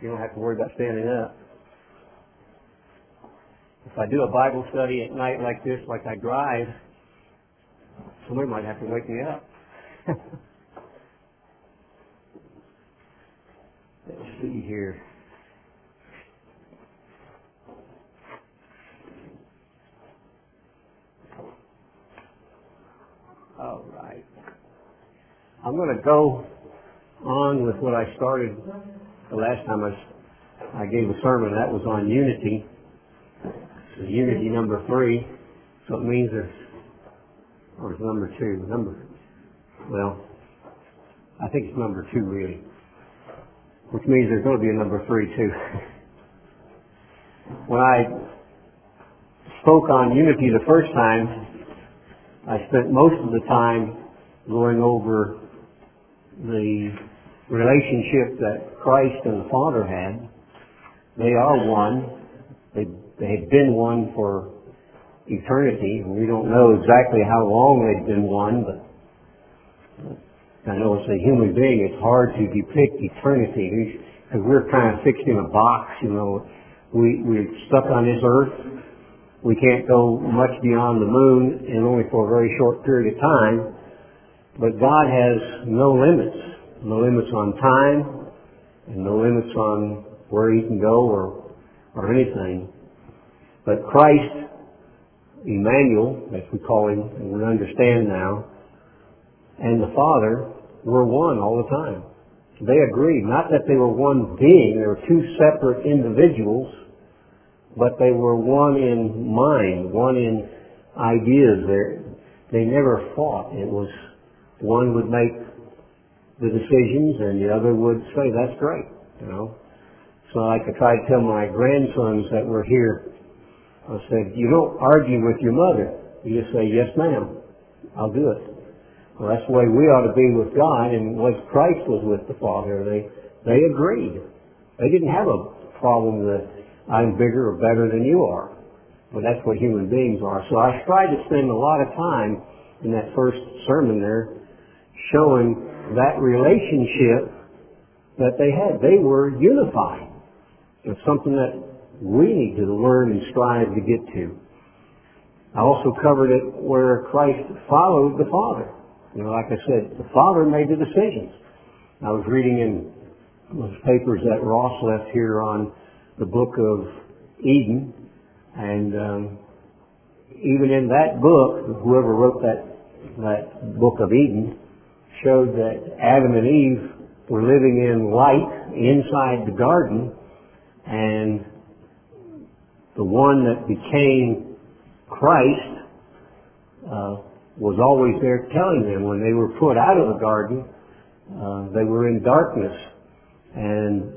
You don't have to worry about standing up. If I do a Bible study at night like this, like I drive, somebody might have to wake me up. Let's see here. All right. I'm going to go on with what I started the last time I, I gave a sermon. That was on unity. So unity number three. So it means there's, or it's number two. Number, well, I think it's number two really. Which means there's going to be a number three too. when I spoke on unity the first time, I spent most of the time going over the relationship that Christ and the Father had. They are one. They, they have been one for eternity. We don't know exactly how long they've been one, but I know as a human being it's hard to depict eternity because we're kind of fixed in a box, you know. We, we're stuck on this earth we can't go much beyond the moon and only for a very short period of time. But God has no limits. No limits on time and no limits on where he can go or, or anything. But Christ, Emmanuel, as we call him, and we understand now, and the Father were one all the time. They agreed. Not that they were one being, they were two separate individuals, but they were one in mind, one in ideas. They, they never fought. It was one would make the decisions and the other would say, that's great, you know. So I could try to tell my grandsons that were here, I said, you don't argue with your mother. You just say, yes ma'am, I'll do it. Well, that's the way we ought to be with God and was Christ was with the Father. They, they agreed. They didn't have a problem that I'm bigger or better than you are. But that's what human beings are. So I tried to spend a lot of time in that first sermon there showing that relationship that they had. They were unified. It's something that we need to learn and strive to get to. I also covered it where Christ followed the Father. You know, like I said, the Father made the decisions. I was reading in those papers that Ross left here on the book of Eden, and um, even in that book, whoever wrote that that book of Eden showed that Adam and Eve were living in light inside the garden, and the one that became Christ uh, was always there telling them when they were put out of the garden, uh, they were in darkness, and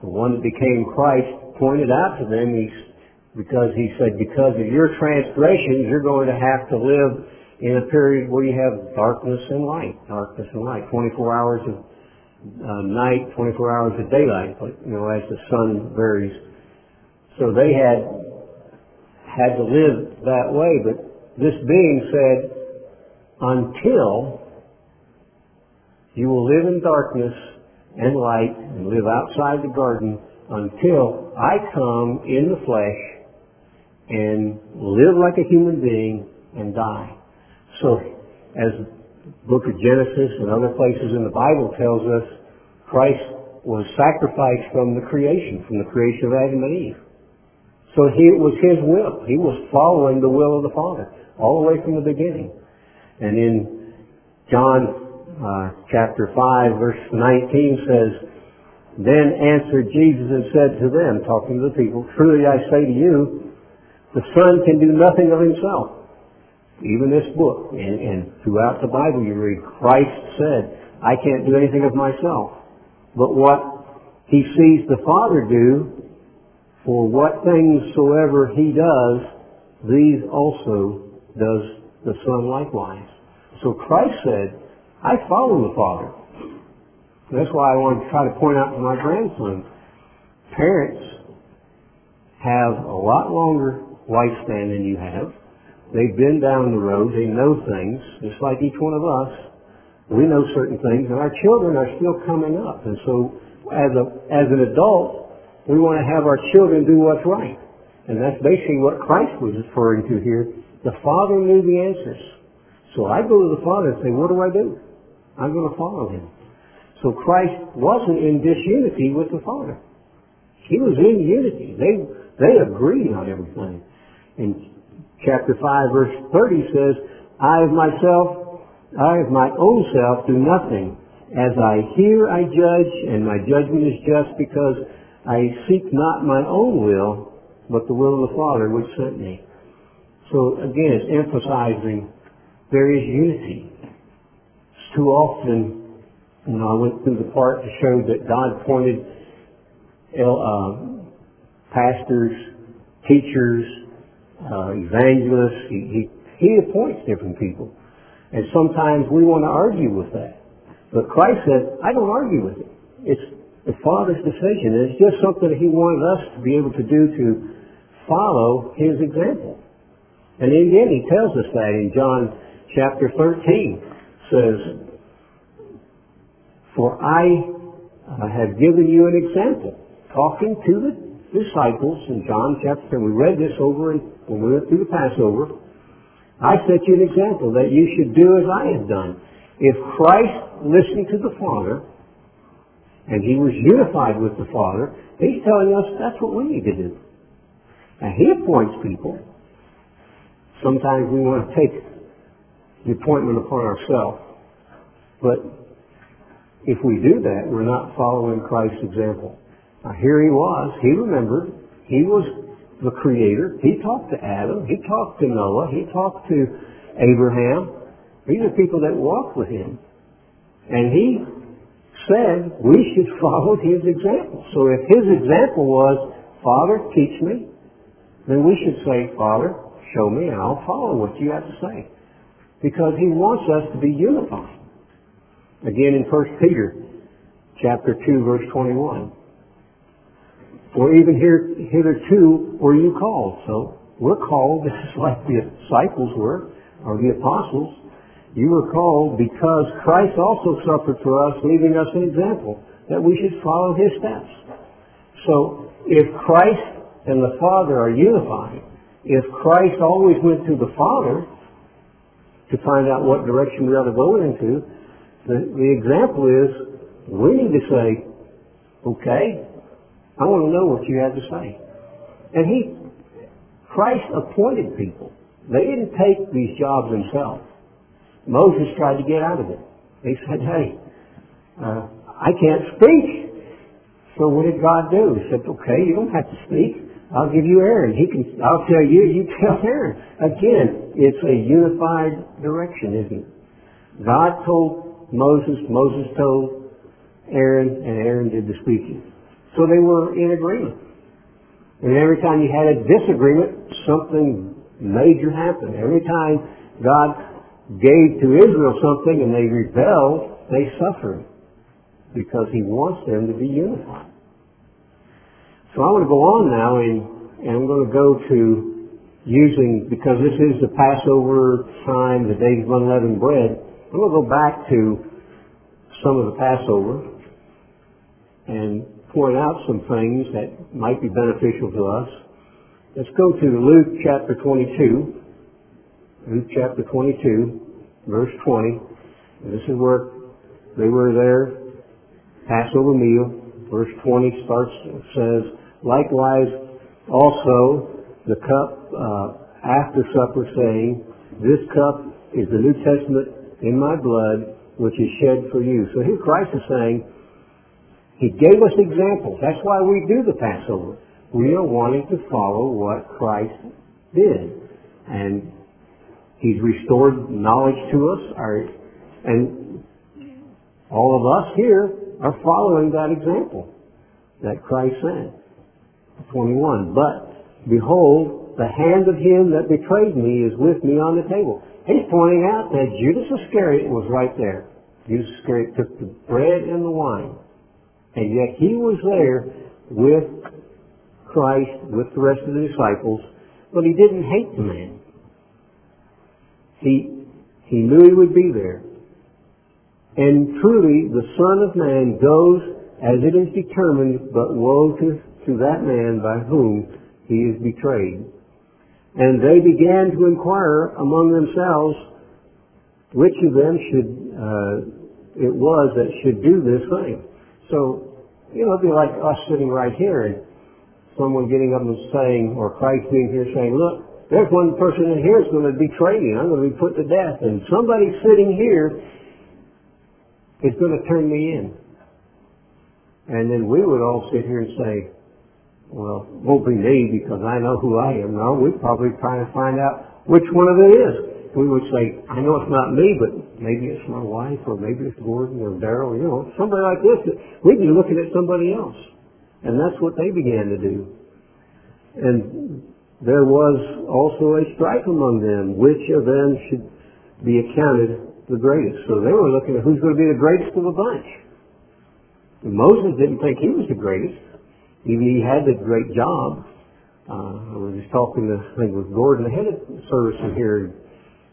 the one that became Christ pointed out to them, because he said, because of your transgressions, you're going to have to live in a period where you have darkness and light, darkness and light, 24 hours of uh, night, 24 hours of daylight, you know, as the sun varies. So they had had to live that way, but this being said, until you will live in darkness and light and live outside the garden until I come in the flesh and live like a human being and die. So as the book of Genesis and other places in the Bible tells us, Christ was sacrificed from the creation, from the creation of Adam and Eve. So he, it was his will. He was following the will of the Father all the way from the beginning. And in John uh, chapter 5, verse 19 says, Then answered Jesus and said to them, talking to the people, Truly I say to you, the Son can do nothing of himself. Even this book, and, and throughout the Bible you read, Christ said, I can't do anything of myself. But what he sees the Father do, for what things soever he does, these also does the Son likewise. So Christ said, I follow the Father. That's why I want to try to point out to my grandson, parents have a lot longer lifespan than you have. They've been down the road. They know things, just like each one of us. We know certain things, and our children are still coming up. And so as a as an adult, we want to have our children do what's right. And that's basically what Christ was referring to here. The Father knew the answers. So I go to the Father and say, what do I do? I'm going to follow him. So Christ wasn't in disunity with the Father. He was in unity. They, they agreed on everything. In chapter 5 verse 30 says, I of myself, I of my own self do nothing. As I hear, I judge, and my judgment is just because I seek not my own will, but the will of the Father which sent me. So again, it's emphasizing there is unity. It's too often, you know, I went through the part to show that God pointed uh, pastors, teachers, uh, evangelists. He, he, he appoints different people. And sometimes we want to argue with that. But Christ said, I don't argue with it. It's the Father's decision. It's just something that He wanted us to be able to do to follow His example. And again, He tells us that in John chapter 13. says, For I uh, have given you an example. Talking to the disciples in John chapter 10. We read this over in, when we went through the Passover. I set you an example that you should do as I have done. If Christ listened to the Father, and he was unified with the Father, he's telling us that's what we need to do. And he appoints people. Sometimes we want to take the appointment upon ourselves. But if we do that, we're not following Christ's example. Now here he was. He remembered. He was the creator. He talked to Adam. He talked to Noah. He talked to Abraham. These are people that walked with him. And he said we should follow his example. So if his example was, Father, teach me, then we should say, Father, show me and I'll follow what you have to say. Because he wants us to be unified. Again in 1 Peter chapter 2 verse 21. For even here, hitherto were you called. So we're called just like the disciples were, or the apostles. You were called because Christ also suffered for us, leaving us an example that we should follow his steps. So if Christ and the Father are unified, if Christ always went to the Father to find out what direction we ought to go into, the, the example is we need to say, okay, I want to know what you have to say. And he, Christ appointed people. They didn't take these jobs themselves. Moses tried to get out of it. He said, hey, uh, I can't speak. So what did God do? He said, okay, you don't have to speak. I'll give you Aaron. He can, I'll tell you, you tell Aaron. Again, it's a unified direction, isn't it? God told Moses, Moses told Aaron, and Aaron did the speaking. So they were in agreement. And every time you had a disagreement, something major happened. Every time God gave to Israel something and they rebelled, they suffered because he wants them to be unified. So I want to go on now and, and I'm going to go to using, because this is the Passover time, the days of unleavened bread, I'm going to go back to some of the Passover and point out some things that might be beneficial to us. Let's go to Luke chapter 22. Luke chapter 22, verse 20. This is where they were there, Passover meal. Verse 20 starts, says, Likewise also the cup uh, after supper saying, This cup is the New Testament in my blood, which is shed for you. So here Christ is saying, He gave us examples. That's why we do the Passover. We are wanting to follow what Christ did. And He's restored knowledge to us, our, and all of us here are following that example that Christ said. 21. But behold, the hand of him that betrayed me is with me on the table. He's pointing out that Judas Iscariot was right there. Judas Iscariot took the bread and the wine. And yet he was there with Christ, with the rest of the disciples, but he didn't hate the man. He, he knew he would be there. And truly, the Son of Man goes as it is determined, but woe to, to that man by whom he is betrayed. And they began to inquire among themselves which of them should uh, it was that should do this thing. So, you know, it'd be like us sitting right here and someone getting up and saying, or Christ being here saying, look, there's one person in here that's going to betray me. I'm going to be put to death. And somebody sitting here is going to turn me in. And then we would all sit here and say, well, won't be me because I know who I am. No, we'd probably try to find out which one of it is. We would say, I know it's not me, but maybe it's my wife, or maybe it's Gordon or Daryl, you know, somebody like this. We'd be looking at somebody else. And that's what they began to do. And there was also a strife among them, which of them should be accounted the greatest. So they were looking at who's going to be the greatest of the bunch. And Moses didn't think he was the greatest. Even he had the great job. Uh, I was just talking to, I think with Gordon ahead of service in here.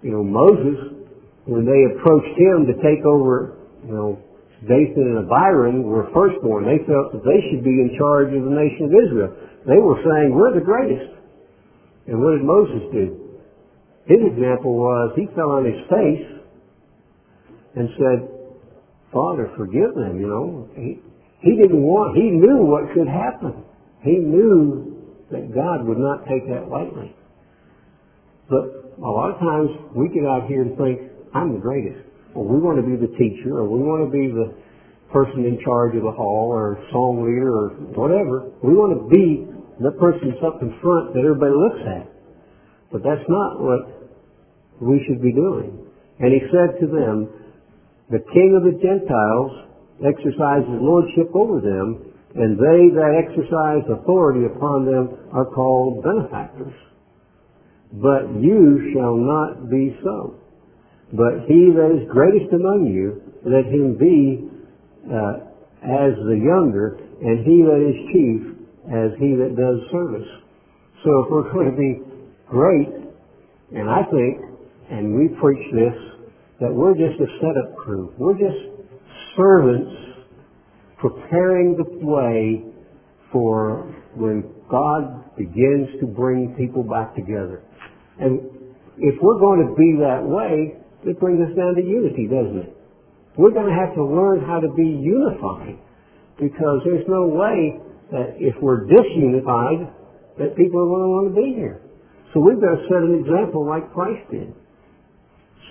You know, Moses, when they approached him to take over, you know, Dathan and Abiram were firstborn. They felt that they should be in charge of the nation of Israel. They were saying, we're the greatest. And what did Moses do? His example was he fell on his face and said, Father, forgive them, you know. He, he didn't want, he knew what could happen. He knew that God would not take that lightly. But a lot of times we get out here and think, I'm the greatest or we want to be the teacher, or we want to be the person in charge of the hall, or song leader, or whatever. We want to be the person up in front that everybody looks at. But that's not what we should be doing. And he said to them, the king of the Gentiles exercises lordship over them, and they that exercise authority upon them are called benefactors. But you shall not be so. But he that is greatest among you, let him be uh, as the younger, and he that is chief as he that does service. So if we're going to be great, and I think, and we preach this, that we're just a setup crew. We're just servants preparing the way for when God begins to bring people back together. And if we're going to be that way, it brings us down to unity, doesn't it? We're going to have to learn how to be unified because there's no way that if we're disunified that people are going to want to be here. So we've got to set an example like Christ did.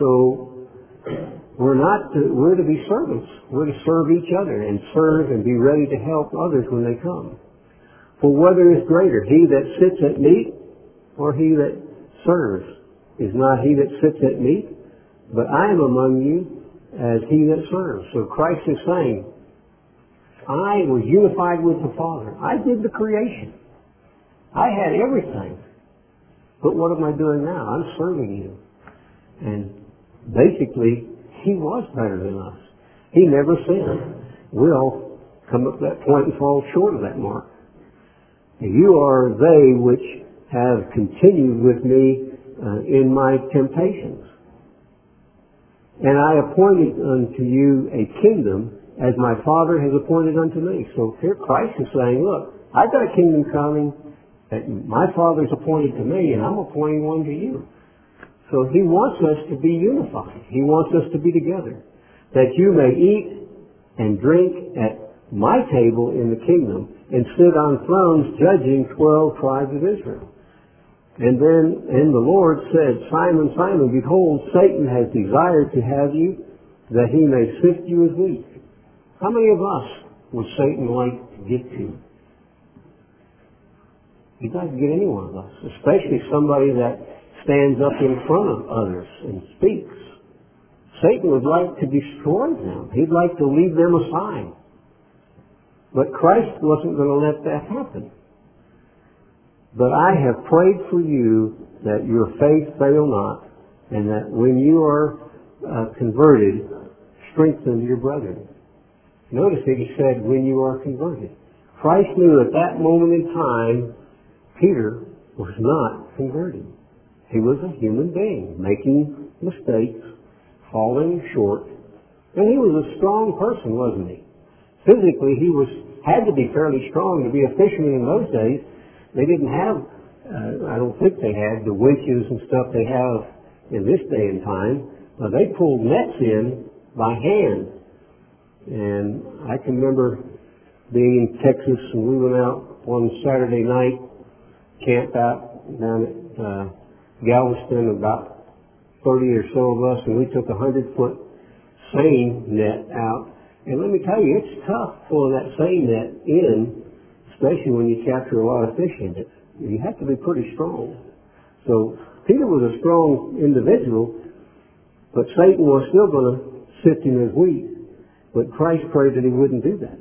So we're not to, we're to be servants. We're to serve each other and serve and be ready to help others when they come. For whether is greater, he that sits at meat or he that serves? Is not he that sits at meat, but I am among you as he that serves. So Christ is saying, I was unified with the Father. I did the creation. I had everything. But what am I doing now? I'm serving you. And basically, he was better than us. He never sinned. We all come up to that point and fall short of that mark. You are they which have continued with me uh, in my temptations. And I appointed unto you a kingdom as my Father has appointed unto me. So here Christ is saying, look, I've got a kingdom coming that my Father's appointed to me and I'm appointing one to you. So he wants us to be unified. He wants us to be together. That you may eat and drink at my table in the kingdom and sit on thrones judging twelve tribes of Israel. And then, and the Lord said, Simon, Simon, behold, Satan has desired to have you, that he may sift you as wheat. How many of us would Satan like to get to? He doesn't get any one of us, especially somebody that stands up in front of others and speaks. Satan would like to destroy them. He'd like to leave them aside. But Christ wasn't going to let that happen. But I have prayed for you that your faith fail not, and that when you are uh, converted, strengthen your brethren. Notice that he said, when you are converted. Christ knew at that moment in time, Peter was not converted. He was a human being, making mistakes, falling short, and he was a strong person, wasn't he? physically he was had to be fairly strong to be a fisherman in those days. They didn't have, uh, I don't think they had the winches and stuff they have in this day and time. Uh, they pulled nets in by hand. And I can remember being in Texas and we went out one Saturday night, camped out down at uh, Galveston, about 30 or so of us, and we took a 100 foot seine net out and let me tell you, it's tough pulling that seine net in, especially when you capture a lot of fish in it. You have to be pretty strong. So Peter was a strong individual, but Satan was still going to sift him as wheat. But Christ prayed that he wouldn't do that.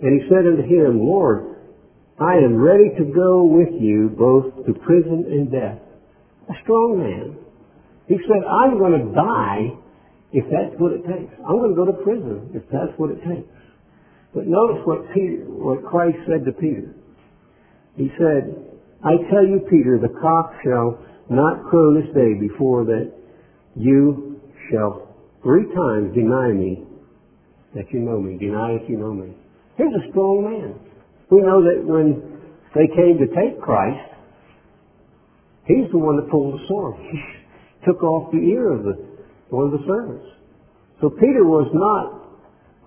And he said unto him, Lord, I am ready to go with you both to prison and death. A strong man. He said, I'm going to die if that's what it takes. I'm going to go to prison if that's what it takes. But notice what Peter, what Christ said to Peter. He said, I tell you, Peter, the cock shall not crow this day before that you shall three times deny me that you know me. Deny if you know me. Here's a strong man. We know that when they came to take Christ, he's the one that pulled the sword. He took off the ear of the one of the servants. So Peter was not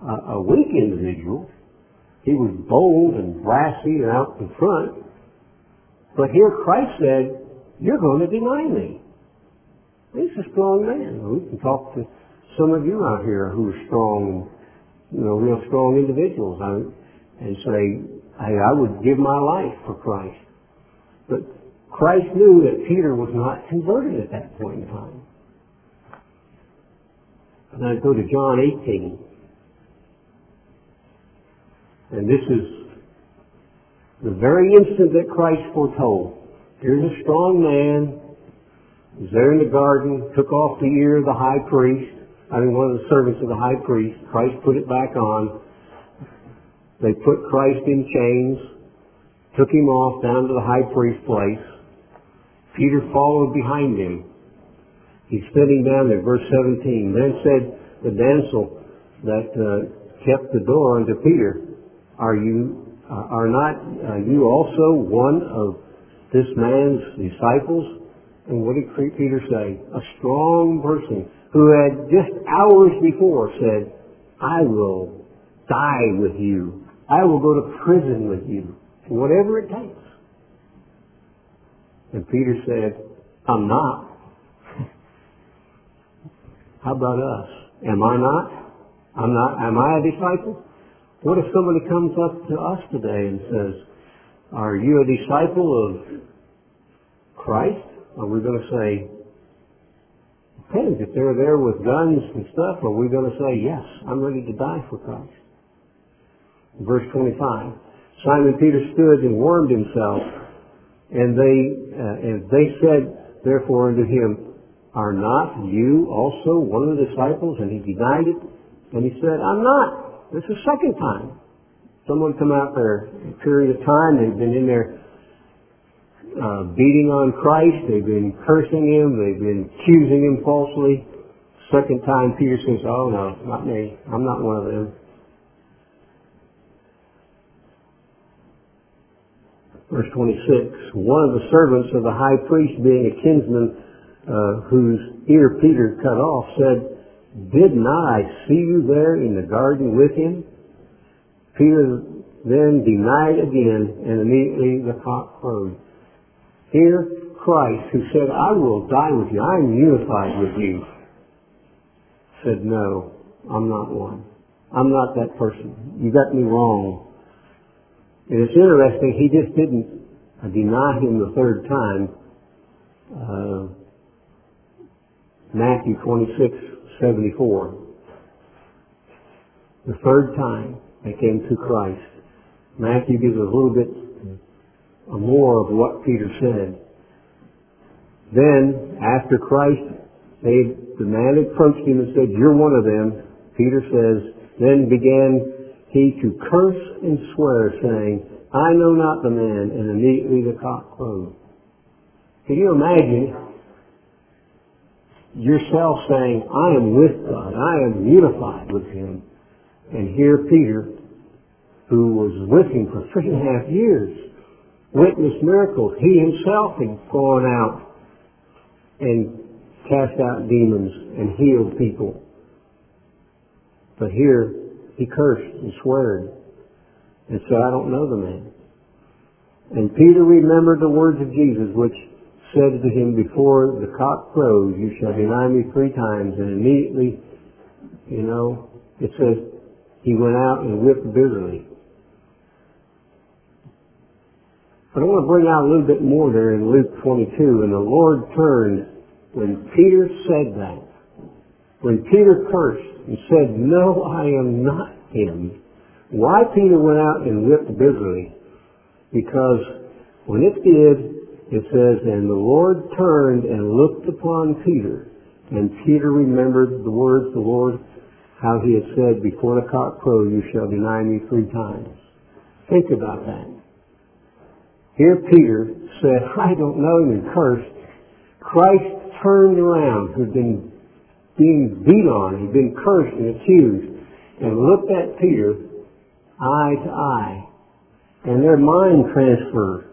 a, a weak individual. He was bold and brassy and out in front. But here Christ said, you're going to deny me. He's a strong man. We can talk to some of you out here who are strong, you know, real strong individuals and say, hey, I would give my life for Christ. But Christ knew that Peter was not converted at that point in time. And I go to John 18. And this is the very instant that Christ foretold. Here's a strong man. He's there in the garden, took off the ear of the high priest. I mean, one of the servants of the high priest. Christ put it back on. They put Christ in chains, took him off down to the high priest place. Peter followed behind him. He's sitting down there, verse 17. Then said the damsel that uh, kept the door unto Peter, Are you, uh, are not uh, you also one of this man's disciples? And what did Peter say? A strong person who had just hours before said, I will die with you. I will go to prison with you. Whatever it takes. And Peter said, I'm not. How about us? Am I not? I'm not. Am I a disciple? What if somebody comes up to us today and says, are you a disciple of Christ? Are we going to say, depends. If they're there with guns and stuff, are we going to say, yes, I'm ready to die for Christ? Verse 25. Simon Peter stood and warmed himself, and they, uh, and they said, therefore unto him, are not you also one of the disciples? And he denied it. And he said, I'm not. This is the second time. Someone come out there a period of time. They've been in there uh, beating on Christ. They've been cursing him. They've been accusing him falsely. Second time Peter says, oh no, not me. I'm not one of them. Verse 26, one of the servants of the high priest being a kinsman uh, whose ear Peter cut off, said, Did not I see you there in the garden with him? Peter then denied again, and immediately the cock crowed. Here, Christ, who said, I will die with you, I am unified with you, said, No, I'm not one. I'm not that person. You got me wrong. And it's interesting, he just didn't deny him the third time. Uh, Matthew 26, 74. The third time they came to Christ. Matthew gives a little bit uh, more of what Peter said. Then, after Christ, they, the man approached him and said, you're one of them. Peter says, then began he to curse and swear, saying, I know not the man, and immediately the cock crowed. Can you imagine yourself saying, I am with God, I am unified with Him. And here Peter who was with him for three and a half years, witnessed miracles. He himself had gone out and cast out demons and healed people. But here, he cursed and sweared and said, I don't know the man. And Peter remembered the words of Jesus, which said to him, Before the cock crows, you shall deny me three times. And immediately, you know, it says, he went out and wept bitterly. But I want to bring out a little bit more there in Luke 22. And the Lord turned when Peter said that. When Peter cursed and said, No, I am not him. Why Peter went out and wept bitterly? Because when it did, it says, And the Lord turned and looked upon Peter, and Peter remembered the words the Lord, how he had said, Before the cock crow you shall deny me three times. Think about that. Here Peter said, I don't know him and cursed. Christ turned around, who'd been being beat on, he'd been cursed and accused, and looked at Peter eye to eye. And their mind transferred.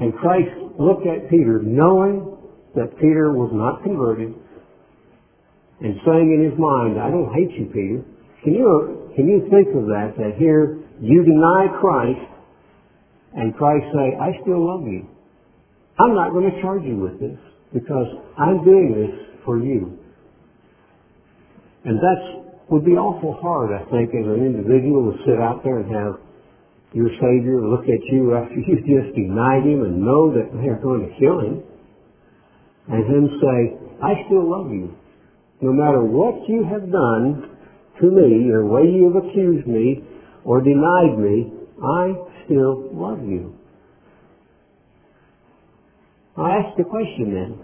And Christ looked at Peter knowing that Peter was not converted and saying in his mind, I don't hate you, Peter. Can you, can you think of that, that here you deny Christ and Christ say, I still love you. I'm not going to charge you with this because I'm doing this for you. And that would be awful hard, I think, as an individual to sit out there and have your Savior look at you after you just denied Him and know that they're going to kill Him, and Him say, I still love you. No matter what you have done to me, or way you have accused me, or denied me, I still love you. I ask the question then,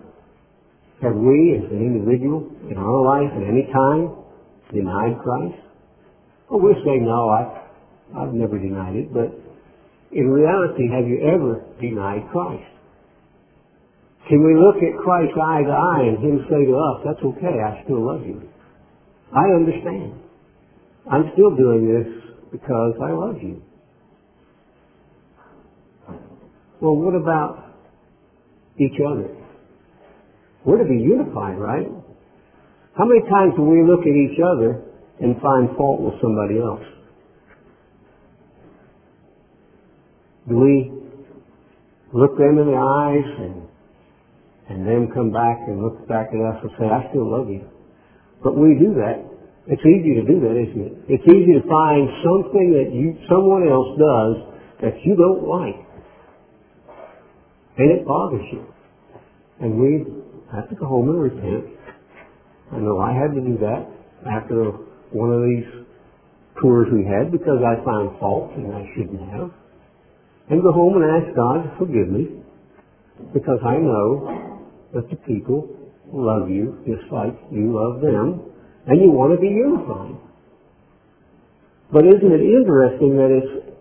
have we as an individual in our life at any time denied Christ? Well, we say, no, I, I've never denied it, but in reality, have you ever denied Christ? Can we look at Christ eye to eye and Him say to us, that's okay, I still love you. I understand. I'm still doing this because I love you. Well, what about each other? We're to be unified, right? How many times do we look at each other and find fault with somebody else? Do we look them in the eyes and and then come back and look back at us and say, I still love you. But we do that. It's easy to do that, isn't it? It's easy to find something that you someone else does that you don't like. And it bothers you. And we have to go home and repent. I know I had to do that after one of these tours we had because I found fault and I shouldn't have and go home and ask God to forgive me because I know that the people love you just like you love them and you want to be unified. But isn't it interesting that it's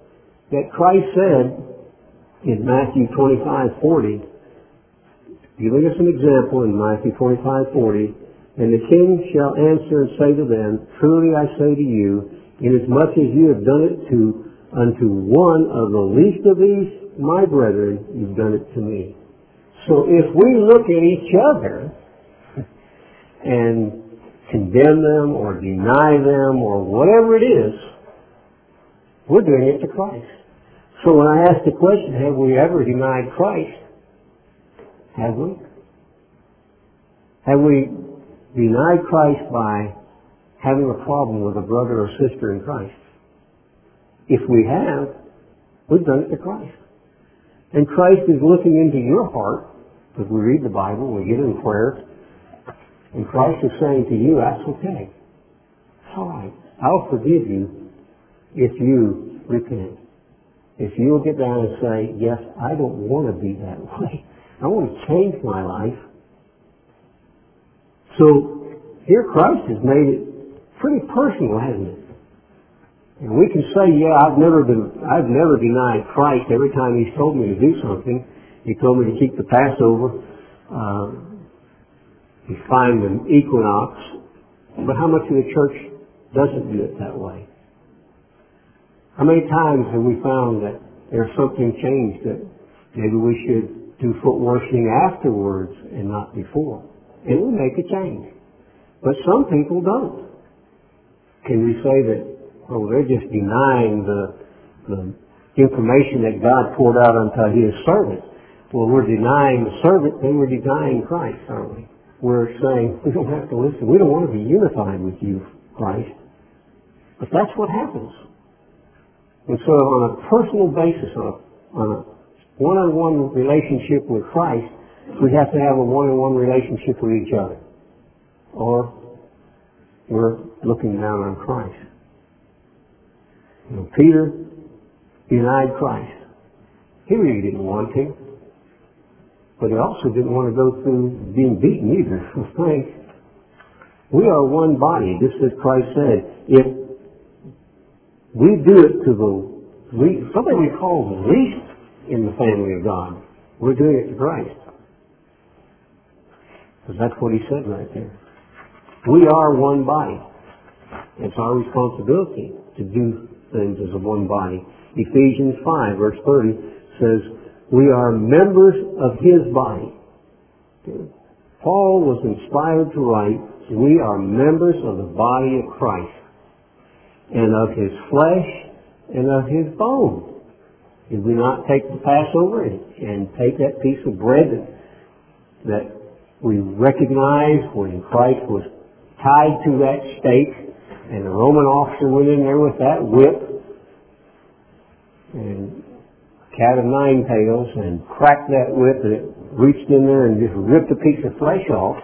that Christ said in Matthew 25, 40, giving us an example in Matthew 25, 40, and the king shall answer and say to them, Truly I say to you, inasmuch as you have done it to unto one of the least of these, my brethren, you've done it to me. So if we look at each other and condemn them or deny them or whatever it is, we're doing it to Christ. So when I ask the question, have we ever denied Christ? Have we? Have we denied Christ by having a problem with a brother or sister in Christ? If we have, we've done it to Christ. And Christ is looking into your heart, because we read the Bible, we get in prayer, and Christ is saying to you, that's okay. It's all right. I'll forgive you if you repent. If you'll get down and say, yes, I don't want to be that way. I want to change my life. So here Christ has made it pretty personal, hasn't it? And we can say, yeah, I've never been, I've never denied Christ every time He's told me to do something. He told me to keep the Passover. Uh, he find an equinox. But how much of the church doesn't do it that way? How many times have we found that there's something changed that maybe we should do foot washing afterwards and not before? It will make a change. But some people don't. Can we say that, oh, they're just denying the, the information that God poured out unto his servant? Well, we're denying the servant, then we're denying Christ, aren't we? We're saying, we don't have to listen. We don't want to be unified with you, Christ. But that's what happens. And so on a personal basis, on a, on a one-on-one relationship with Christ, we have to have a one-on-one relationship with each other. Or we're looking down on Christ. You know, Peter denied Christ. He really didn't want to. But he also didn't want to go through being beaten either. We are one body, just as Christ said. If we do it to the least, something we call the least in the family of God, we're doing it to Christ. Because that's what he said right there. We are one body. It's our responsibility to do things as a one body. Ephesians 5 verse 30 says, we are members of his body. Paul was inspired to write, we are members of the body of Christ and of his flesh and of his bone. Did we not take the Passover and, and take that piece of bread that, that we recognize when Christ was tied to that stake and the Roman officer went in there with that whip and a cat of nine tails and cracked that whip and it reached in there and just ripped a piece of flesh off.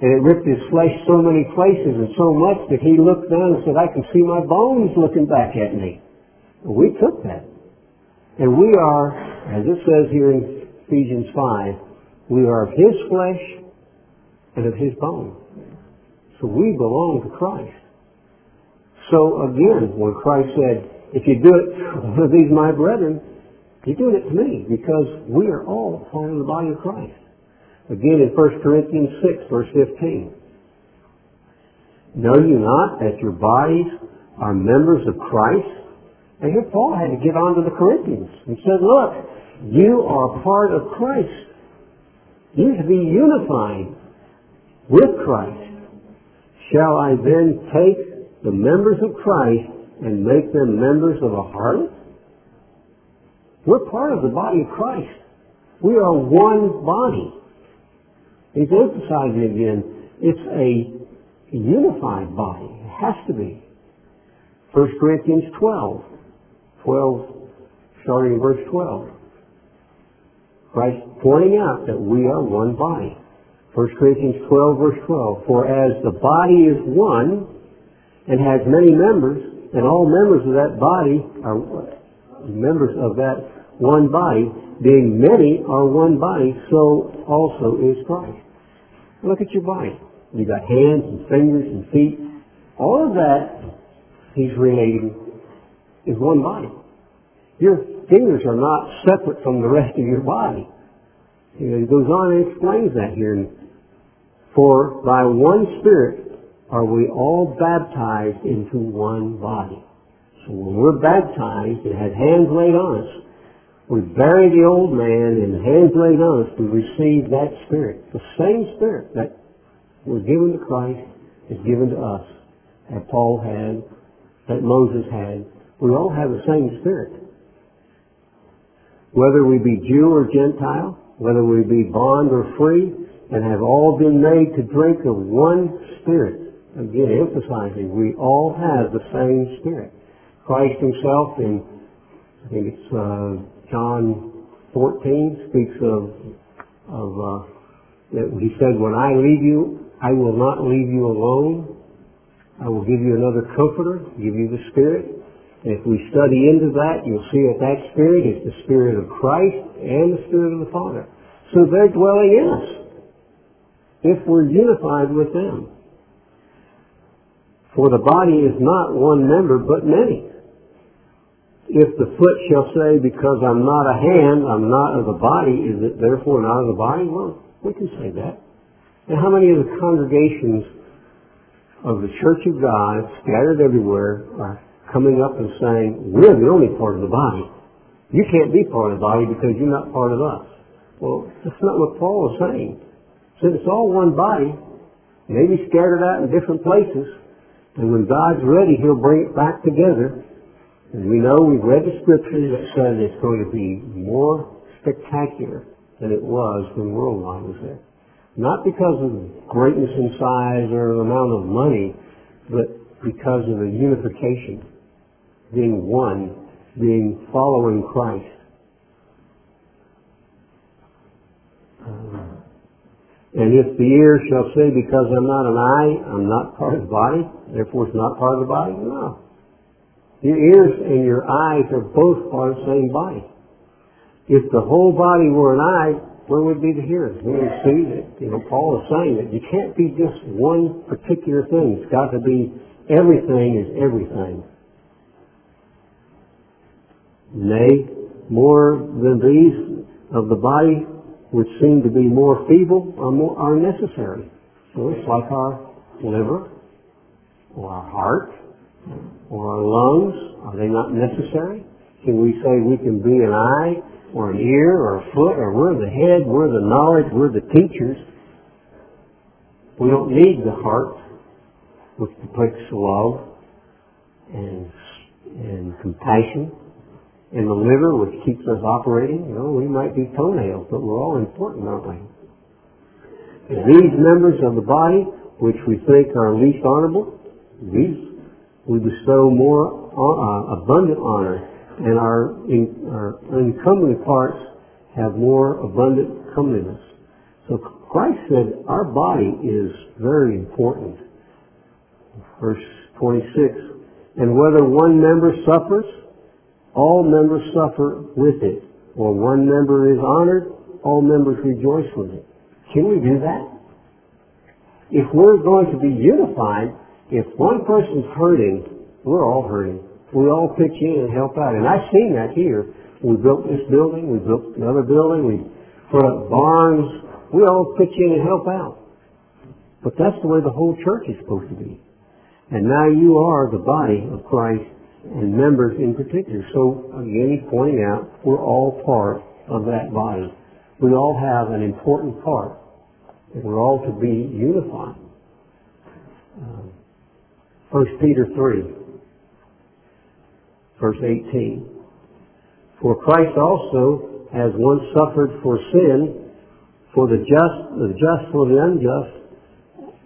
And it ripped his flesh so many places and so much that he looked down and said, I can see my bones looking back at me. We took that. And we are, as it says here in Ephesians 5, we are of his flesh and of his bone. So we belong to Christ. So again, when Christ said, if you do it to one of these my brethren, you're doing it to me because we are all part of the body of Christ. Again in 1 Corinthians 6 verse 15. Know you not that your bodies are members of Christ? And here Paul had to get on to the Corinthians and said, look, you are part of Christ. You to be unified with Christ. Shall I then take the members of Christ and make them members of a harlot? We're part of the body of Christ. We are one body. He's emphasizing again, it's a unified body. It has to be. 1 Corinthians 12. 12, starting in verse 12. Christ pointing out that we are one body. 1 Corinthians 12, verse 12. For as the body is one and has many members, and all members of that body are members of that one body, being many are one body, so also is Christ. Look at your body. You got hands and fingers and feet. All of that, he's relating, is one body. Your fingers are not separate from the rest of your body. You know, he goes on and explains that here. For by one Spirit are we all baptized into one body. So when we're baptized and have hands laid on us, we bury the old man and hands laid on us, we receive that Spirit. The same Spirit that was given to Christ is given to us, that Paul had, that Moses had. We all have the same Spirit. Whether we be Jew or Gentile, whether we be bond or free, and have all been made to drink of one Spirit. Again, emphasizing we all have the same Spirit. Christ himself in, I think it's uh, John 14 speaks of, of uh, that he said, when I leave you, I will not leave you alone. I will give you another comforter, give you the Spirit. And if we study into that, you'll see that that Spirit is the Spirit of Christ and the Spirit of the Father. So they're dwelling in us if we're unified with them. For the body is not one member, but many if the foot shall say, because I'm not a hand, I'm not of the body, is it therefore not of the body? Well, we can say that. And how many of the congregations of the Church of God, scattered everywhere, are coming up and saying, we're the only part of the body. You can't be part of the body because you're not part of us. Well, that's not what Paul is saying. Since it's all one body, maybe scattered out in different places, and when God's ready, He'll bring it back together. And we know we've read the scriptures that said it's going to be more spectacular than it was when Worldwide was there. Not because of greatness in size or amount of money, but because of the unification, being one, being following Christ. Um, and if the ear shall say, because I'm not an eye, I'm not part of the body, therefore it's not part of the body, no. Your ears and your eyes are both part of the same body. If the whole body were an eye, where would be the hearing? We would see that, you know, Paul is saying that you can't be just one particular thing. It's got to be everything is everything. Nay, more than these of the body which seem to be more feeble are more are necessary. So it's like our liver or our heart or our lungs. Are they not necessary? Can we say we can be an eye or an ear or a foot or we're the head, we're the knowledge, we're the teachers? We don't need the heart, which depicts love and, and compassion and the liver, which keeps us operating. You know, we might be toenails, but we're all important, aren't we? And these members of the body, which we think are least honorable, these we bestow more uh, abundant honor, and our, in, our incumbent parts have more abundant comeliness. So Christ said our body is very important. Verse 26, and whether one member suffers, all members suffer with it. Or one member is honored, all members rejoice with it. Can we do that? If we're going to be unified, if one person's hurting, we're all hurting. We all pitch in and help out. And I've seen that here. We built this building, we built another building, we put up barns. We all pitch in and help out. But that's the way the whole church is supposed to be. And now you are the body of Christ and members in particular. So again, he's pointing out we're all part of that body. We all have an important part, and we're all to be unified. Um, 1 Peter 3, verse 18. For Christ also has once suffered for sin, for the just, the just for the unjust,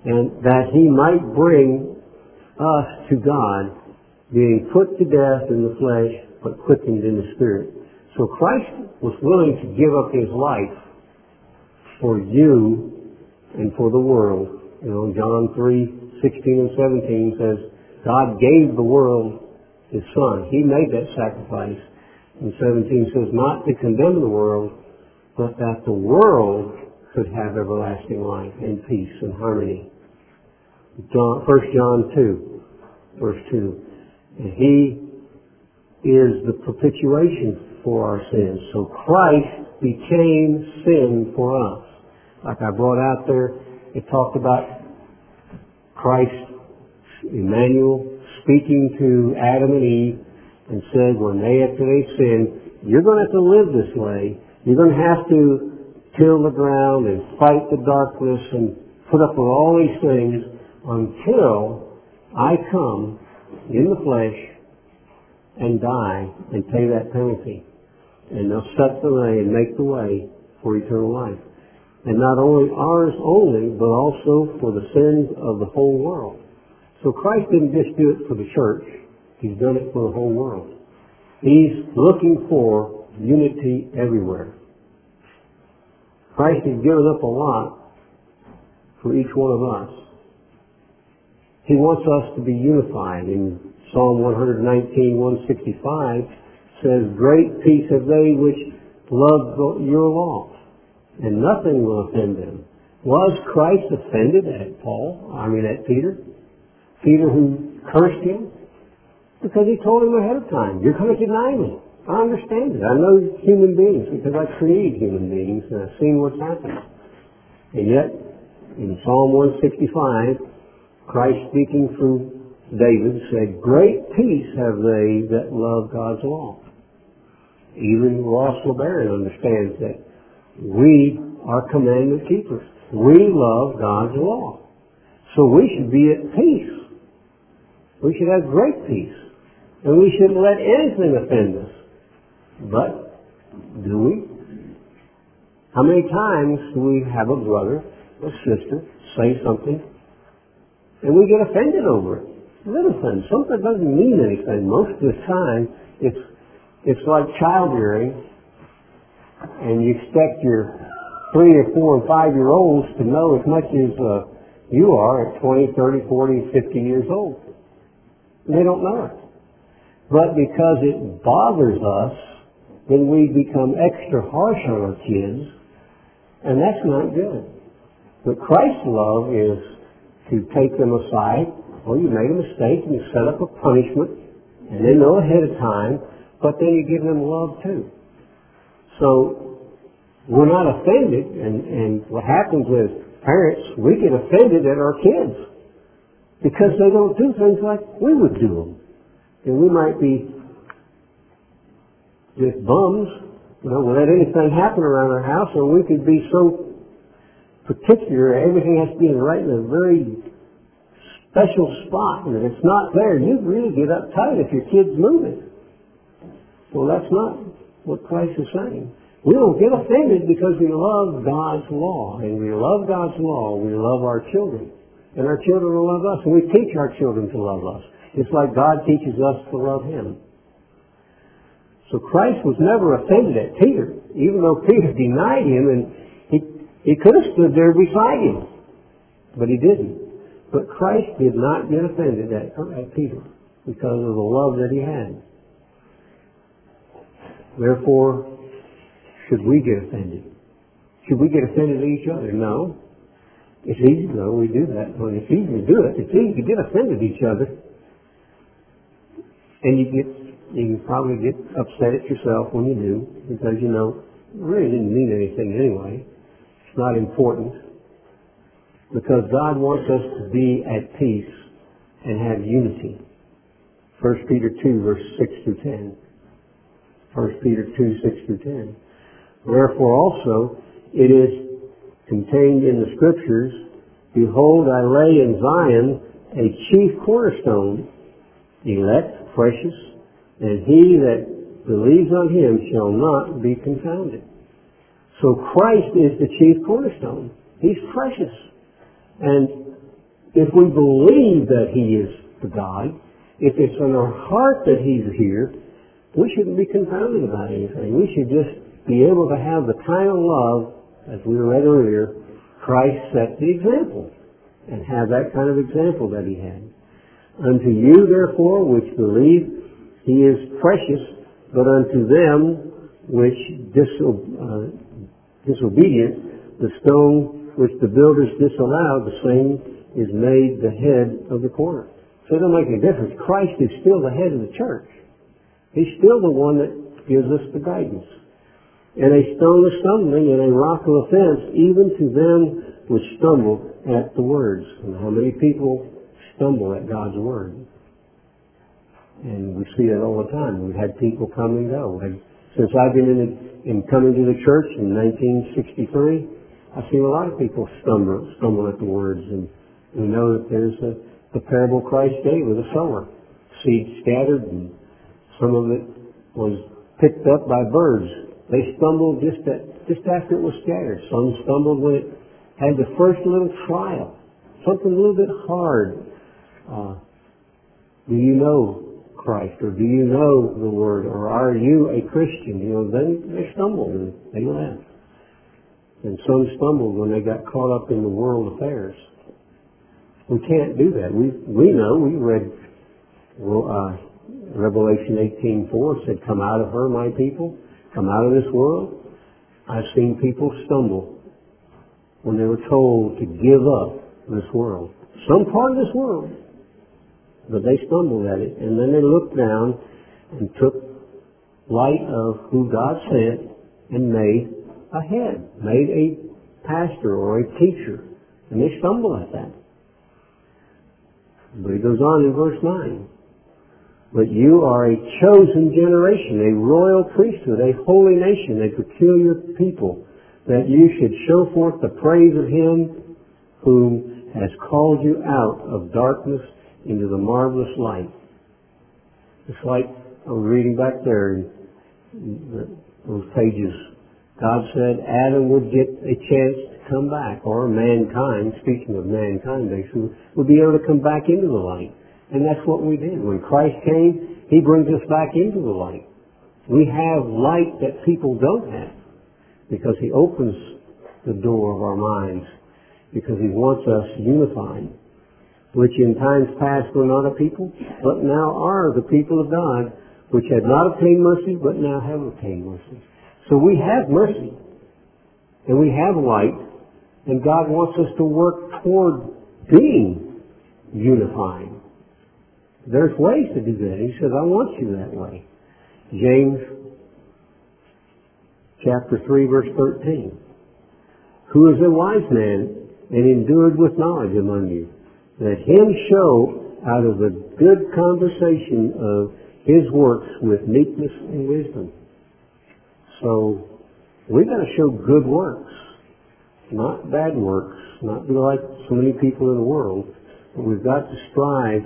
and that he might bring us to God being put to death in the flesh, but quickened in the spirit. So Christ was willing to give up his life for you and for the world. You know, John 3, 16 and 17 says, God gave the world his son. He made that sacrifice. And 17 says, not to condemn the world, but that the world could have everlasting life and peace and harmony. John, 1 John 2, verse 2. He is the propitiation for our sins. So Christ became sin for us. Like I brought out there, it talked about Christ, Emmanuel, speaking to Adam and Eve and said when they, after they sin, you're going to have to live this way. You're going to have to till the ground and fight the darkness and put up with all these things until I come in the flesh and die and pay that penalty. And they'll set the way and make the way for eternal life. And not only ours only, but also for the sins of the whole world. So Christ didn't just do it for the church. He's done it for the whole world. He's looking for unity everywhere. Christ has given up a lot for each one of us. He wants us to be unified. In Psalm 119, 165 says, Great peace have they which love your law, and nothing will offend them. Was Christ offended at Paul? I mean at Peter? Peter who cursed him? Because he told him ahead of time, you're going to deny me. I understand it. I know human beings because I created human beings and I've seen what's happened. And yet, in Psalm 165, Christ speaking through David said, Great peace have they that love God's law. Even Ross LeBaron understands that we are commandment keepers. We love God's law. So we should be at peace. We should have great peace. And we shouldn't let anything offend us. But, do we? How many times do we have a brother or sister say something and we get offended over it? Little things. Something doesn't mean anything. Most of the time, it's, it's like child rearing and you expect your three or four and five year olds to know as much as uh, you are at 20, 30, 40, 50 years old. They don't know it. But because it bothers us, then we become extra harsh on our kids, and that's not good. But Christ's love is to take them aside. Well, you made a mistake and you set up a punishment, and they know ahead of time, but then you give them love too. So we're not offended, and, and what happens with parents, we get offended at our kids because they don't do things like we would do them. And we might be just bums, you know, we'll let anything happen around our house, or we could be so particular, everything has to be right in a very special spot, and if it's not there, you really get uptight if your kid's moving. Well, that's not what Christ is saying. We don't get offended because we love God's law, and we love God's law, we love our children, and our children will love us, and we teach our children to love us. It's like God teaches us to love Him. So Christ was never offended at Peter, even though Peter denied Him and he, he could have stood there beside Him. But he didn't. But Christ did not get offended at, at Peter because of the love that He had. Therefore, should we get offended? Should we get offended at each other? No. It's easy though, we do that. When it's easy to do it, it's easy to get offended at each other. And you get, you probably get upset at yourself when you do, because you know, it really didn't mean anything anyway. It's not important. Because God wants us to be at peace and have unity. 1 Peter 2 verse 6 through 10. 1 Peter 2, 6 through 10. Wherefore also it is contained in the scriptures, Behold, I lay in Zion a chief cornerstone, elect, precious, and he that believes on him shall not be confounded. So Christ is the chief cornerstone. He's precious. And if we believe that he is the God, if it's in our heart that he's here, we shouldn't be confounded about anything. We should just be able to have the kind of love, as we read earlier, Christ set the example, and have that kind of example that he had. Unto you, therefore, which believe, he is precious, but unto them which uh, disobedient, the stone which the builders disallowed, the same is made the head of the corner. So it doesn't make any difference. Christ is still the head of the church. He's still the one that gives us the guidance. And a stone of stumbling and a rock of offense, even to them which stumble at the words. And how many people stumble at God's Word. And we see that all the time. We've had people come and go. And since I've been in, in coming to the church in 1963, I've seen a lot of people stumble, stumble at the words. And we know that there's a, the parable Christ gave of the sower. Seed scattered and some of it was picked up by birds. They stumbled just, at, just after it was scattered. Some stumbled when it had the first little trial. Something a little bit hard uh, do you know Christ, or do you know the Word, or are you a Christian? You know, then they stumbled and they left. And some stumbled when they got caught up in the world affairs. We can't do that. We we know. We read well, uh, Revelation 18:4 said, "Come out of her, my people. Come out of this world." I've seen people stumble when they were told to give up this world, some part of this world, but they stumbled at it. And then they looked down and took light of who God sent and made a head, made a pastor or a teacher. And they stumble at that. But he goes on in verse 9. But you are a chosen generation, a royal priesthood, a holy nation, a peculiar people, that you should show forth the praise of him whom has called you out of darkness into the marvelous light. It's like I was reading back there in those pages. God said Adam would get a chance to come back, or mankind, speaking of mankind basically, would be able to come back into the light. And that's what we did. When Christ came, He brings us back into the light. We have light that people don't have because He opens the door of our minds because He wants us unified, which in times past were not a people, but now are the people of God, which had not obtained mercy, but now have obtained mercy. So we have mercy, and we have light, and God wants us to work toward being unified. There's ways to do that. He says, I want you that way. James chapter 3 verse 13. Who is a wise man and endued with knowledge among you? Let him show out of the good conversation of his works with meekness and wisdom. So we've got to show good works, not bad works, not be like so many people in the world, but we've got to strive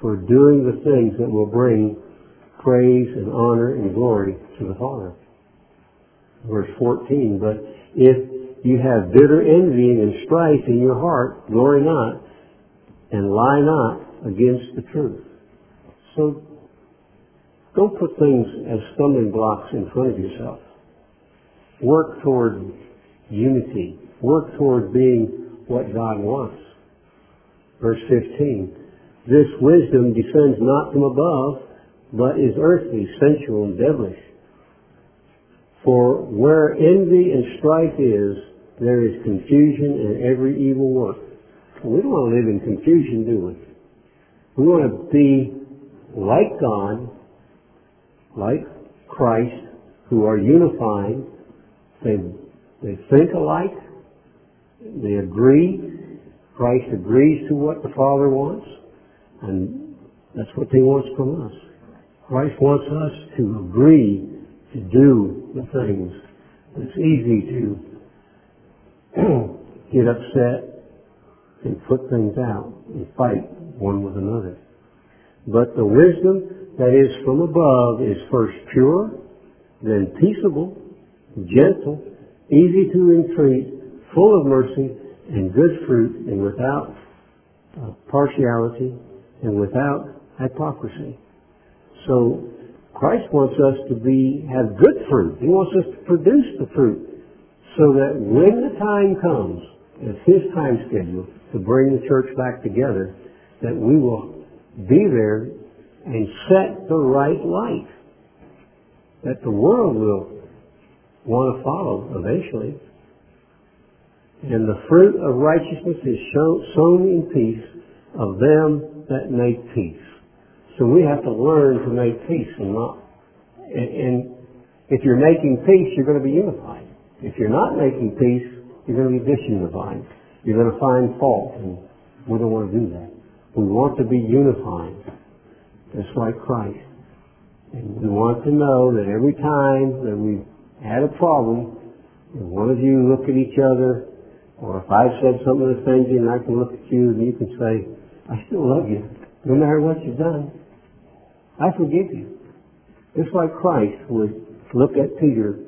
toward doing the things that will bring praise and honor and glory to the Father. Verse 14, but if you have bitter envying and strife in your heart, glory not, and lie not against the truth. So don't put things as stumbling blocks in front of yourself. Work toward unity. Work toward being what God wants. Verse 15. This wisdom descends not from above, but is earthly, sensual, and devilish. For where envy and strife is, there is confusion and every evil work. We don't want to live in confusion, do we? We want to be like God, like Christ, who are unified. They, they think alike. They agree. Christ agrees to what the Father wants. And that's what he wants from us. Christ wants us to agree to do the things. It's easy to get upset and put things out and fight one with another. But the wisdom that is from above is first pure, then peaceable, gentle, easy to entreat, full of mercy and good fruit, and without uh, partiality and without hypocrisy. So Christ wants us to be have good fruit. He wants us to produce the fruit so that when the time comes, it's His time schedule to bring the church back together, that we will be there and set the right light that the world will want to follow eventually. And the fruit of righteousness is sown in peace of them that make peace. So we have to learn to make peace and not, and, and if you're making peace, you're going to be unified. If you're not making peace, you're going to be disunified. You're going to find fault, and we don't want to do that. We want to be unified, just like Christ. And we want to know that every time that we've had a problem, and one of you look at each other, or if I've said something that offends you, and I can look at you, and you can say, I still love you, no matter what you've done. I forgive you. Just like Christ would look at Peter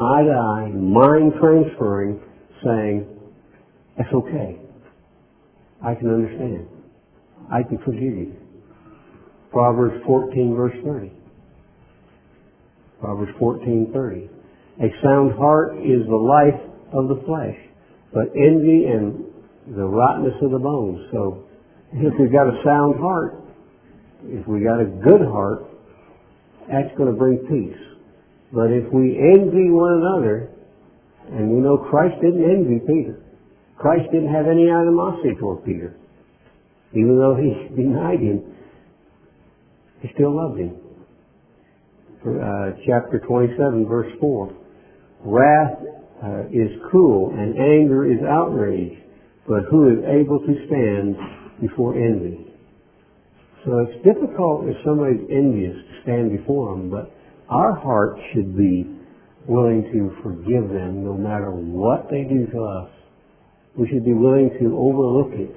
eye to eye, mind transferring, saying, That's okay. I can understand. I can forgive you. Proverbs 14 verse 30. Proverbs 14, 30. A sound heart is the life of the flesh, but envy and the rottenness of the bones. So if we've got a sound heart, if we got a good heart, that's going to bring peace. But if we envy one another, and we know Christ didn't envy Peter. Christ didn't have any animosity toward Peter. Even though he denied him, he still loved him. Uh, chapter 27, verse 4. Wrath uh, is cruel and anger is outrage, but who is able to stand before envy. So it's difficult if somebody's envious to stand before them, but our heart should be willing to forgive them no matter what they do to us. We should be willing to overlook it.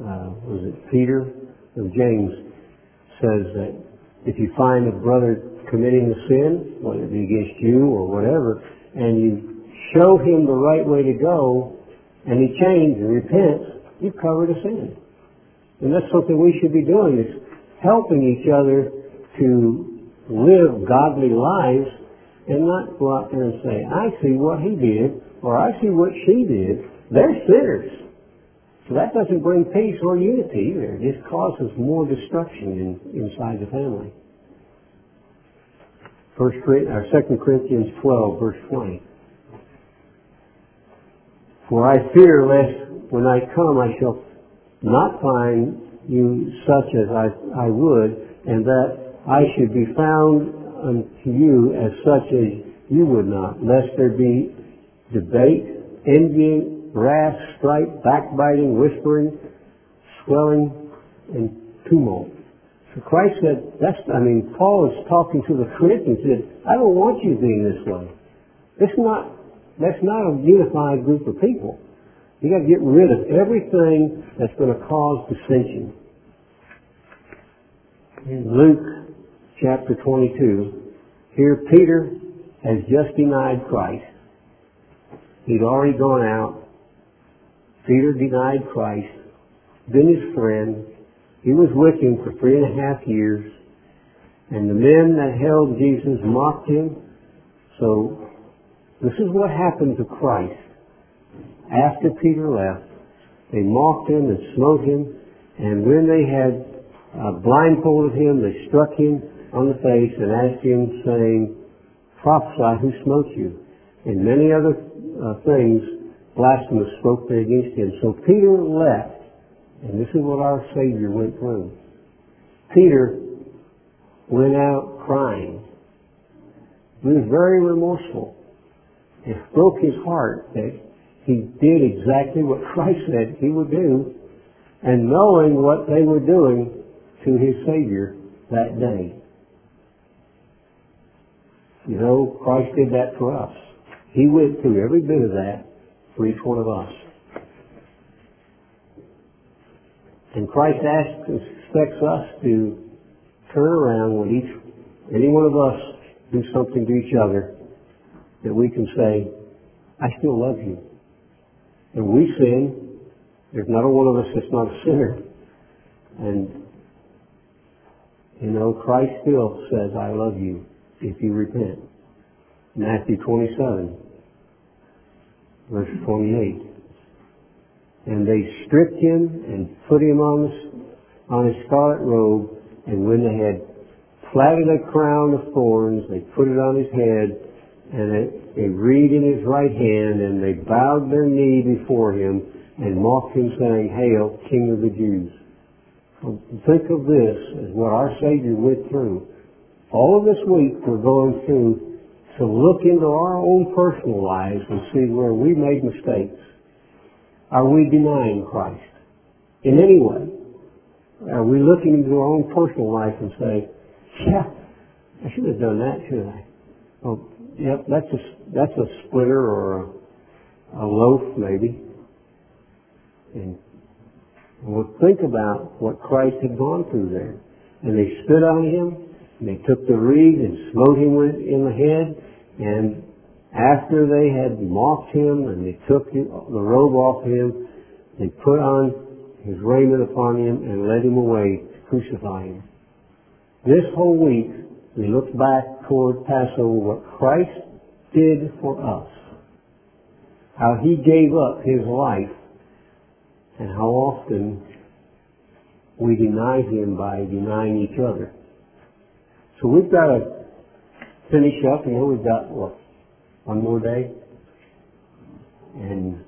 Uh, was it Peter or James says that if you find a brother committing a sin, whether it be against you or whatever, and you show him the right way to go, and he changes and repents, you've covered a sin. And that's something we should be doing is helping each other to live godly lives and not go out there and say, I see what he did, or I see what she did. They're sinners. So that doesn't bring peace or unity either. It just causes more destruction in, inside the family. First, or 2 uh, Corinthians 12, verse 20. For I fear lest when I come I shall not find you such as I, I would, and that I should be found unto you as such as you would not, lest there be debate, envying, wrath, strife, backbiting, whispering, swelling, and tumult. So Christ said, that's, I mean, Paul is talking to the Corinthians, said, I don't want you being this way. It's not, that's not a unified group of people. You got to get rid of everything that's going to cause dissension. In Luke chapter 22, here Peter has just denied Christ. He'd already gone out. Peter denied Christ, been his friend. He was with him for three and a half years. And the men that held Jesus mocked him. So this is what happened to Christ. After Peter left, they mocked him and smote him. And when they had uh, blindfolded him, they struck him on the face and asked him, saying, Prophesy, who smote you? And many other uh, things blasphemous spoke they against him. So Peter left, and this is what our Savior went through. Peter went out crying. He was very remorseful. It broke his heart that he did exactly what Christ said he would do, and knowing what they were doing to his Savior that day. You know, Christ did that for us. He went through every bit of that for each one of us. And Christ asks, expects us to turn around when each, any one of us do something to each other that we can say, I still love you. And we sin. There's not a one of us that's not a sinner. And, you know, Christ still says, I love you if you repent. Matthew 27, verse 28. And they stripped him and put him on, the, on his scarlet robe, and when they had platted a crown of thorns, they put it on his head, and a, a reed in his right hand, and they bowed their knee before him and mocked him, saying, Hail, King of the Jews. Think of this as what our Savior went through. All this week we're going through to look into our own personal lives and see where we made mistakes. Are we denying Christ in any way? Are we looking into our own personal life and say, yeah, I should have done that, should I? Oh, yep, that's a, that's a splitter or a, a loaf maybe. And we'll think about what Christ had gone through there. And they spit on him and they took the reed and smote him with, in the head, and after they had mocked him and they took the robe off him, they put on his raiment upon him and led him away to crucify him. This whole week, we look back toward Passover, what Christ did for us. How he gave up his life and how often we deny him by denying each other. So we've got to finish up. You know, we've got, what, one more day? And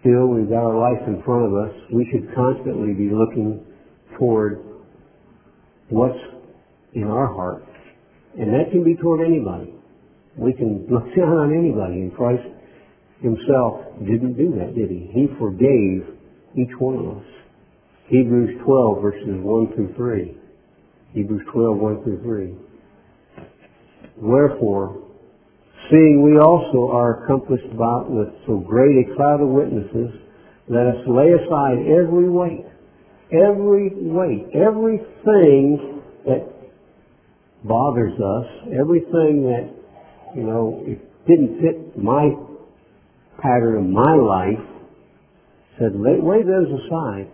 still we've got our life in front of us. We should constantly be looking toward what's in our heart. And that can be toward anybody. We can look down on anybody, and Christ himself didn't do that, did he? He forgave each one of us. Hebrews 12 verses 1 through 3. Hebrews 12, 1 through 3. Wherefore, seeing we also are compassed about with so great a cloud of witnesses, let us lay aside every weight, every weight, everything that bothers us, everything that, you know, it didn't fit my pattern of my life, said, lay, lay those aside,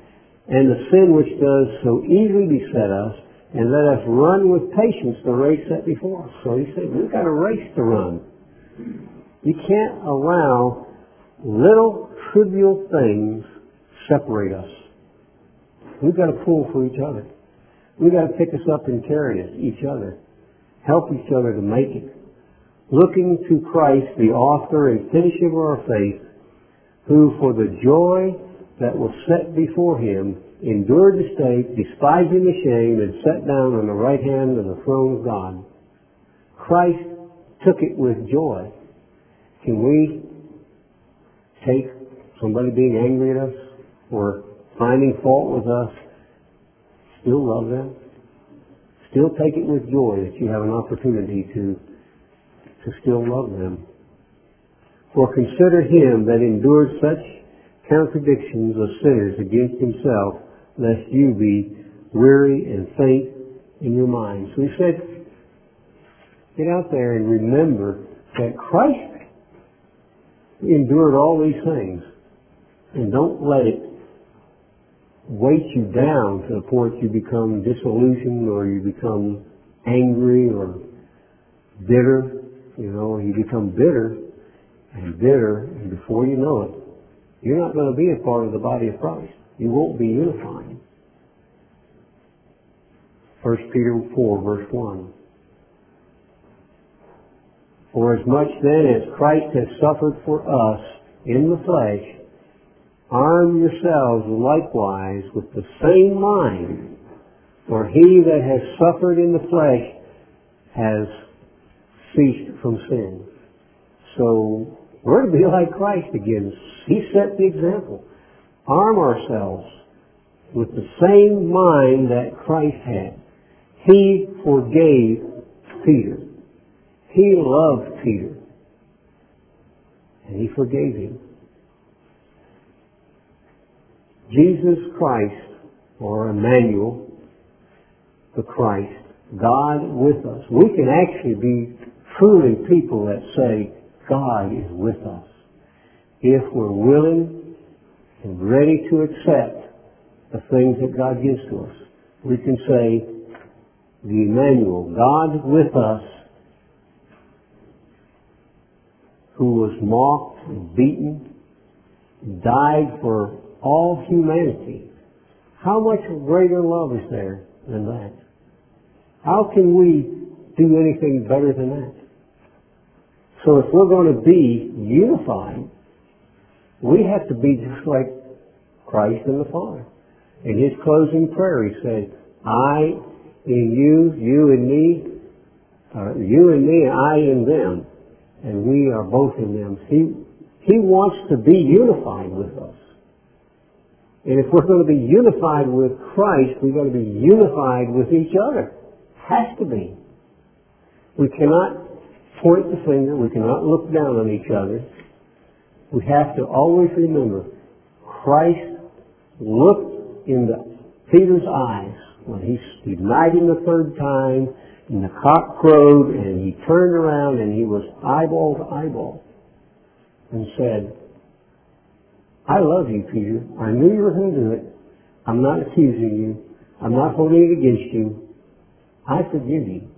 and the sin which does so easily beset us, and let us run with patience the race set before us. So he said, we've got a race to run. You can't allow little trivial things separate us. We've got to pull for each other. We've got to pick us up and carry us, each other. Help each other to make it. Looking to Christ, the author and finisher of our faith, who for the joy that was set before him endured the stake, despising the shame, and sat down on the right hand of the throne of God. Christ took it with joy. Can we take somebody being angry at us or finding fault with us, still love them? Still take it with joy that you have an opportunity to, to still love them. For consider him that endured such contradictions of sinners against himself, lest you be weary and faint in your minds. So he said, get out there and remember that Christ endured all these things. And don't let it weight you down to the point you become disillusioned or you become angry or bitter. You know, you become bitter and bitter, and before you know it, you're not going to be a part of the body of Christ. You won't be unified. 1 Peter 4, verse 1. For as much then as Christ has suffered for us in the flesh, arm yourselves likewise with the same mind. For he that has suffered in the flesh has ceased from sin. So we're to be like Christ again. He set the example. Arm ourselves with the same mind that Christ had. He forgave Peter. He loved Peter. And he forgave him. Jesus Christ, or Emmanuel, the Christ, God with us. We can actually be truly people that say, God is with us. If we're willing and ready to accept the things that God gives to us, we can say, the Emmanuel, God with us, who was mocked beaten, died for all humanity. How much greater love is there than that? How can we do anything better than that? So if we're going to be unified, we have to be just like Christ and the Father. In his closing prayer, he said, I in you, you in me, uh, you in me, I in them, and we are both in them. He, he wants to be unified with us. And if we're going to be unified with Christ, we've got to be unified with each other. Has to be. We cannot point the finger. We cannot look down on each other. We have to always remember Christ looked into Peter's eyes when he denied him the third time and the cock crowed and he turned around and he was eyeball to eyeball and said, I love you, Peter. I knew you were going to do it. I'm not accusing you. I'm not holding it against you. I forgive you.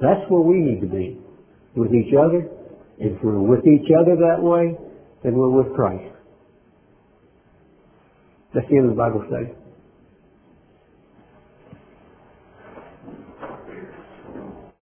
That's where we need to be. With each other. If we're with each other that way, then we're with Christ. That's the end of the Bible study.